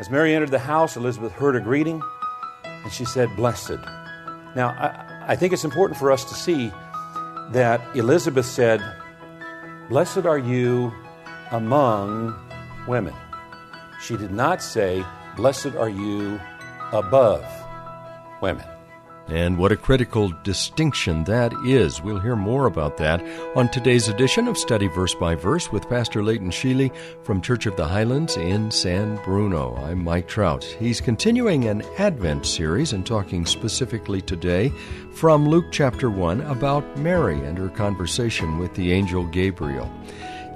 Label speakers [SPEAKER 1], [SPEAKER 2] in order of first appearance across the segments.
[SPEAKER 1] As Mary entered the house, Elizabeth heard a greeting, and she said, Blessed. Now, I, I think it's important for us to see that Elizabeth said, Blessed are you among women. She did not say, Blessed are you above women.
[SPEAKER 2] And what a critical distinction that is. We'll hear more about that on today's edition of Study Verse by Verse with Pastor Leighton Sheely from Church of the Highlands in San Bruno. I'm Mike Trout. He's continuing an Advent series and talking specifically today from Luke chapter 1 about Mary and her conversation with the angel Gabriel.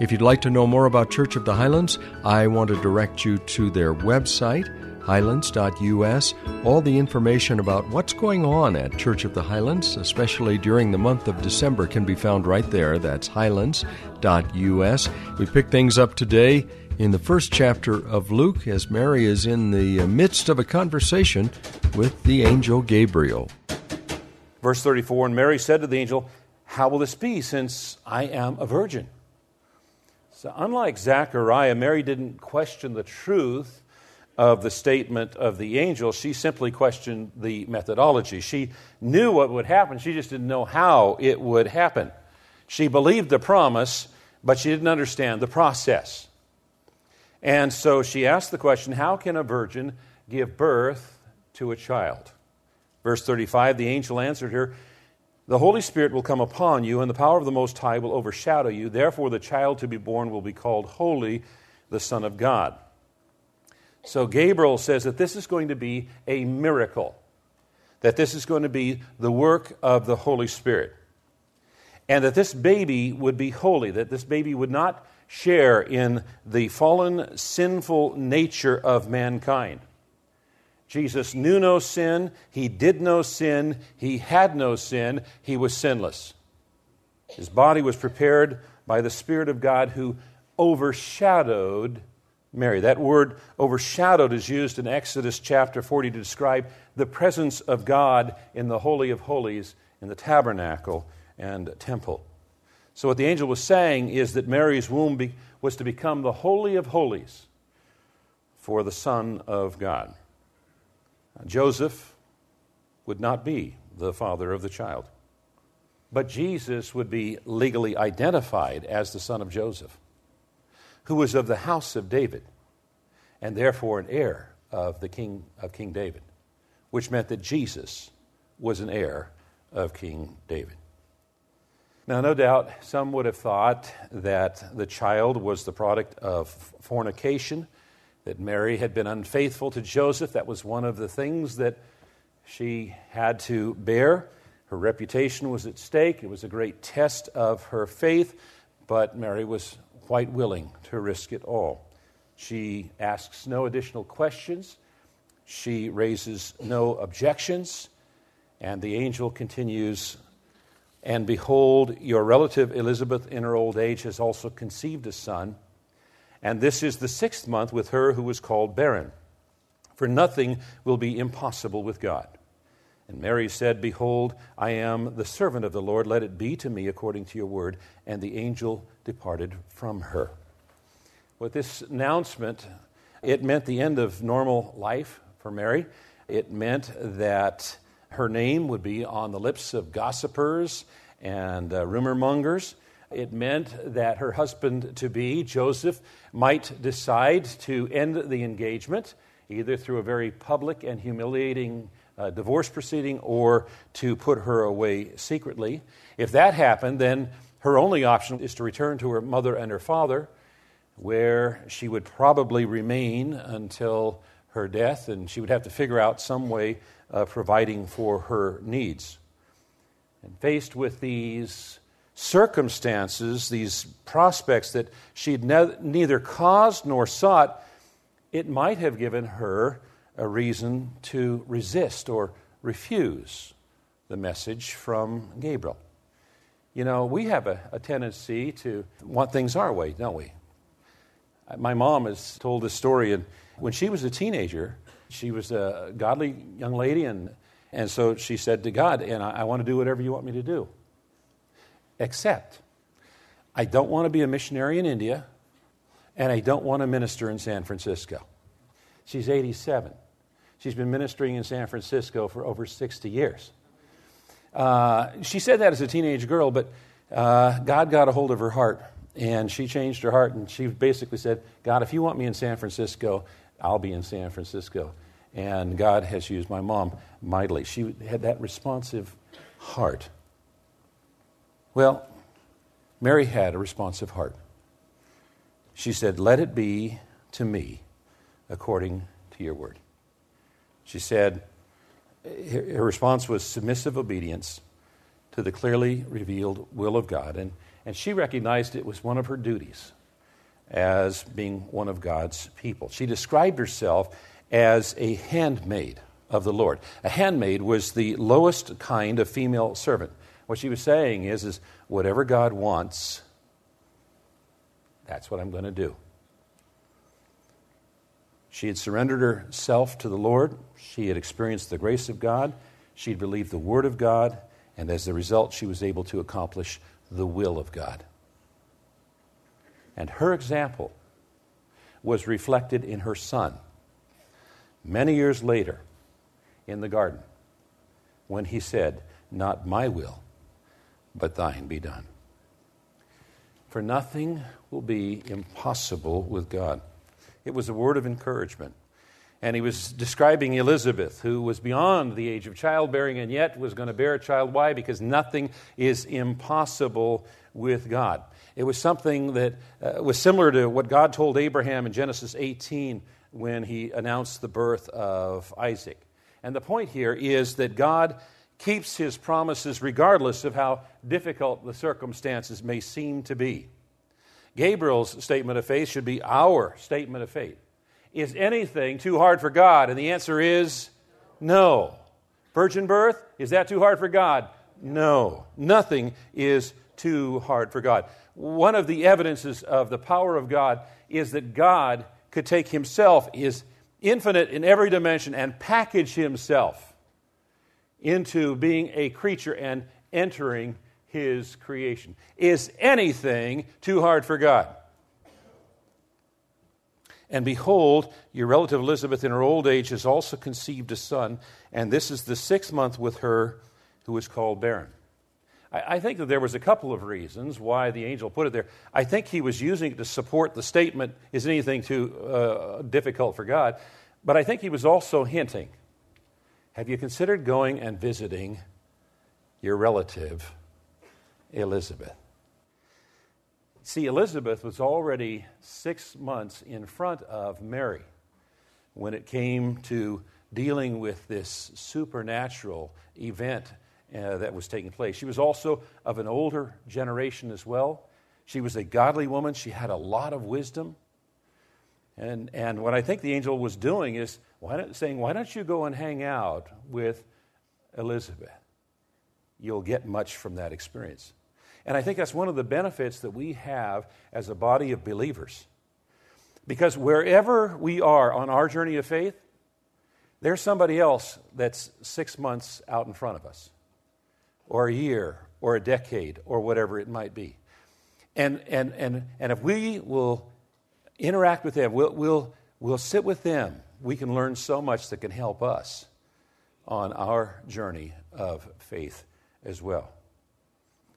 [SPEAKER 2] If you'd like to know more about Church of the Highlands, I want to direct you to their website highlands.us. All the information about what's going on at Church of the Highlands, especially during the month of December, can be found right there. That's highlands.us. We pick things up today in the first chapter of Luke as Mary is in the midst of a conversation with the angel Gabriel.
[SPEAKER 1] Verse 34 And Mary said to the angel, How will this be, since I am a virgin? So, unlike Zechariah, Mary didn't question the truth of the statement of the angel. She simply questioned the methodology. She knew what would happen, she just didn't know how it would happen. She believed the promise, but she didn't understand the process. And so she asked the question How can a virgin give birth to a child? Verse 35 the angel answered her, The Holy Spirit will come upon you, and the power of the Most High will overshadow you. Therefore, the child to be born will be called Holy, the Son of God. So Gabriel says that this is going to be a miracle, that this is going to be the work of the Holy Spirit, and that this baby would be holy, that this baby would not share in the fallen, sinful nature of mankind. Jesus knew no sin, he did no sin, he had no sin, he was sinless. His body was prepared by the Spirit of God who overshadowed Mary. That word overshadowed is used in Exodus chapter 40 to describe the presence of God in the Holy of Holies, in the tabernacle and temple. So, what the angel was saying is that Mary's womb be, was to become the Holy of Holies for the Son of God. Joseph would not be the father of the child, but Jesus would be legally identified as the son of Joseph who was of the house of David, and therefore an heir of the king of King David, which meant that Jesus was an heir of King David. Now, no doubt some would have thought that the child was the product of fornication, that Mary had been unfaithful to Joseph. That was one of the things that she had to bear. Her reputation was at stake. It was a great test of her faith, but Mary was quite willing to risk it all. She asks no additional questions, she raises no objections, and the angel continues And behold, your relative Elizabeth in her old age has also conceived a son, and this is the sixth month with her who was called barren. For nothing will be impossible with God. And Mary said, Behold, I am the servant of the Lord. Let it be to me according to your word. And the angel departed from her. With this announcement, it meant the end of normal life for Mary. It meant that her name would be on the lips of gossipers and uh, rumor mongers. It meant that her husband to be, Joseph, might decide to end the engagement, either through a very public and humiliating uh, divorce proceeding or to put her away secretly. If that happened, then her only option is to return to her mother and her father, where she would probably remain until her death, and she would have to figure out some way of providing for her needs. And faced with these circumstances, these prospects that she'd ne- neither caused nor sought, it might have given her a reason to resist or refuse the message from Gabriel. You know, we have a, a tendency to want things our way, don't we? My mom has told this story, and when she was a teenager, she was a godly young lady, and, and so she said to God, And I, I want to do whatever you want me to do. Except, I don't want to be a missionary in India, and I don't want to minister in San Francisco. She's 87. She's been ministering in San Francisco for over 60 years. Uh, she said that as a teenage girl, but uh, God got a hold of her heart, and she changed her heart, and she basically said, God, if you want me in San Francisco, I'll be in San Francisco. And God has used my mom mightily. She had that responsive heart. Well, Mary had a responsive heart. She said, Let it be to me according to your word. She said, her response was submissive obedience to the clearly revealed will of God. And, and she recognized it was one of her duties as being one of God's people. She described herself as a handmaid of the Lord. A handmaid was the lowest kind of female servant. What she was saying is, is whatever God wants, that's what I'm going to do. She had surrendered herself to the Lord. She had experienced the grace of God. She had believed the Word of God. And as a result, she was able to accomplish the will of God. And her example was reflected in her son many years later in the garden when he said, Not my will, but thine be done. For nothing will be impossible with God. It was a word of encouragement. And he was describing Elizabeth, who was beyond the age of childbearing and yet was going to bear a child. Why? Because nothing is impossible with God. It was something that uh, was similar to what God told Abraham in Genesis 18 when he announced the birth of Isaac. And the point here is that God keeps his promises regardless of how difficult the circumstances may seem to be. Gabriel's statement of faith should be our statement of faith. Is anything too hard for God? And the answer is no. Virgin birth, is that too hard for God? No. Nothing is too hard for God. One of the evidences of the power of God is that God could take Himself, is infinite in every dimension, and package Himself into being a creature and entering his creation. Is anything too hard for God? And behold, your relative Elizabeth in her old age has also conceived a son, and this is the sixth month with her who is called barren. I, I think that there was a couple of reasons why the angel put it there. I think he was using it to support the statement, is anything too uh, difficult for God? But I think he was also hinting, have you considered going and visiting your relative Elizabeth. See, Elizabeth was already six months in front of Mary when it came to dealing with this supernatural event uh, that was taking place. She was also of an older generation as well. She was a godly woman. She had a lot of wisdom. And, and what I think the angel was doing is why saying, Why don't you go and hang out with Elizabeth? You'll get much from that experience. And I think that's one of the benefits that we have as a body of believers. Because wherever we are on our journey of faith, there's somebody else that's six months out in front of us, or a year, or a decade, or whatever it might be. And, and, and, and if we will interact with them, we'll, we'll, we'll sit with them, we can learn so much that can help us on our journey of faith as well.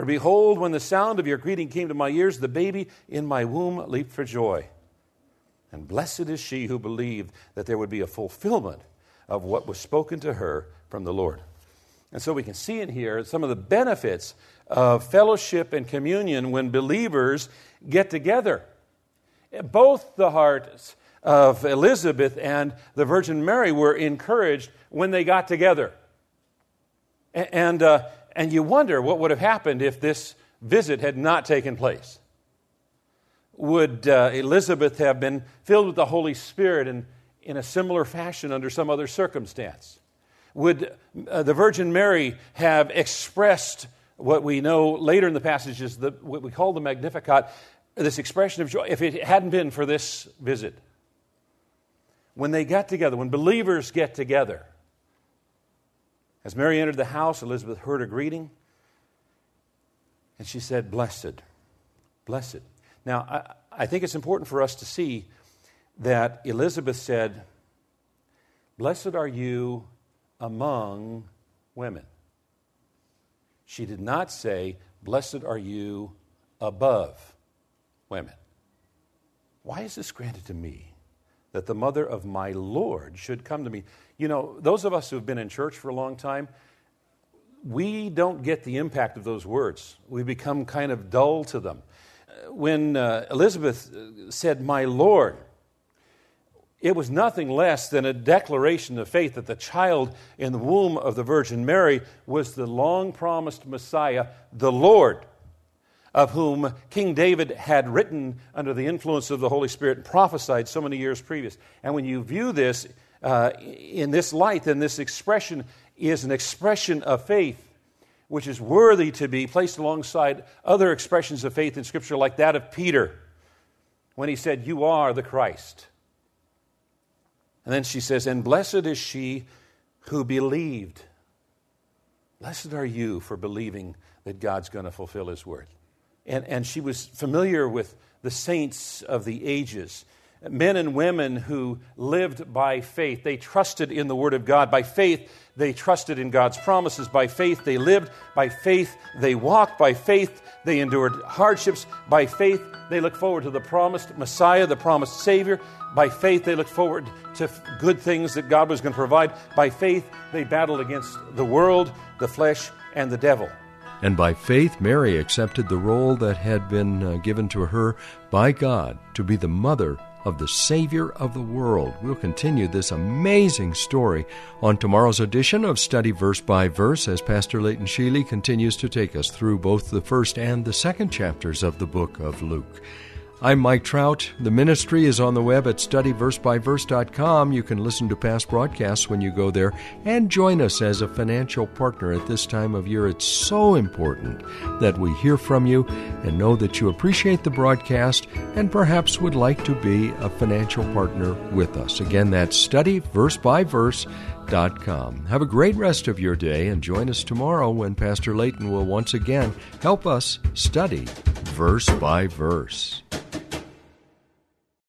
[SPEAKER 1] For behold, when the sound of your greeting came to my ears, the baby in my womb leaped for joy. And blessed is she who believed that there would be a fulfillment of what was spoken to her from the Lord. And so we can see in here some of the benefits of fellowship and communion when believers get together. Both the hearts of Elizabeth and the Virgin Mary were encouraged when they got together. And, uh, and you wonder what would have happened if this visit had not taken place. Would uh, Elizabeth have been filled with the Holy Spirit in, in a similar fashion under some other circumstance? Would uh, the Virgin Mary have expressed what we know later in the passage is the, what we call the Magnificat, this expression of joy, if it hadn't been for this visit? When they got together, when believers get together, as Mary entered the house, Elizabeth heard her greeting, and she said, Blessed, blessed. Now, I, I think it's important for us to see that Elizabeth said, Blessed are you among women. She did not say, Blessed are you above women. Why is this granted to me? That the mother of my Lord should come to me. You know, those of us who have been in church for a long time, we don't get the impact of those words. We become kind of dull to them. When uh, Elizabeth uh, said, My Lord, it was nothing less than a declaration of faith that the child in the womb of the Virgin Mary was the long promised Messiah, the Lord, of whom King David had written under the influence of the Holy Spirit and prophesied so many years previous. And when you view this, uh, in this light, then this expression is an expression of faith which is worthy to be placed alongside other expressions of faith in Scripture, like that of Peter when he said, You are the Christ. And then she says, And blessed is she who believed. Blessed are you for believing that God's going to fulfill his word. And, and she was familiar with the saints of the ages men and women who lived by faith. They trusted in the Word of God. By faith, they trusted in God's promises. By faith, they lived. By faith, they walked. By faith, they endured hardships. By faith, they looked forward to the promised Messiah, the promised Savior. By faith, they looked forward to good things that God was going to provide. By faith, they battled against the world, the flesh, and the devil.
[SPEAKER 2] And by faith, Mary accepted the role that had been uh, given to her by God to be the mother of the Savior of the world. We'll continue this amazing story on tomorrow's edition of Study Verse by Verse as Pastor Leighton Sheely continues to take us through both the first and the second chapters of the book of Luke. I'm Mike Trout. The ministry is on the web at studyversebyverse.com. You can listen to past broadcasts when you go there and join us as a financial partner at this time of year. It's so important that we hear from you and know that you appreciate the broadcast and perhaps would like to be a financial partner with us. Again, that's studyversebyverse.com. Have a great rest of your day and join us tomorrow when Pastor Layton will once again help us study verse by verse.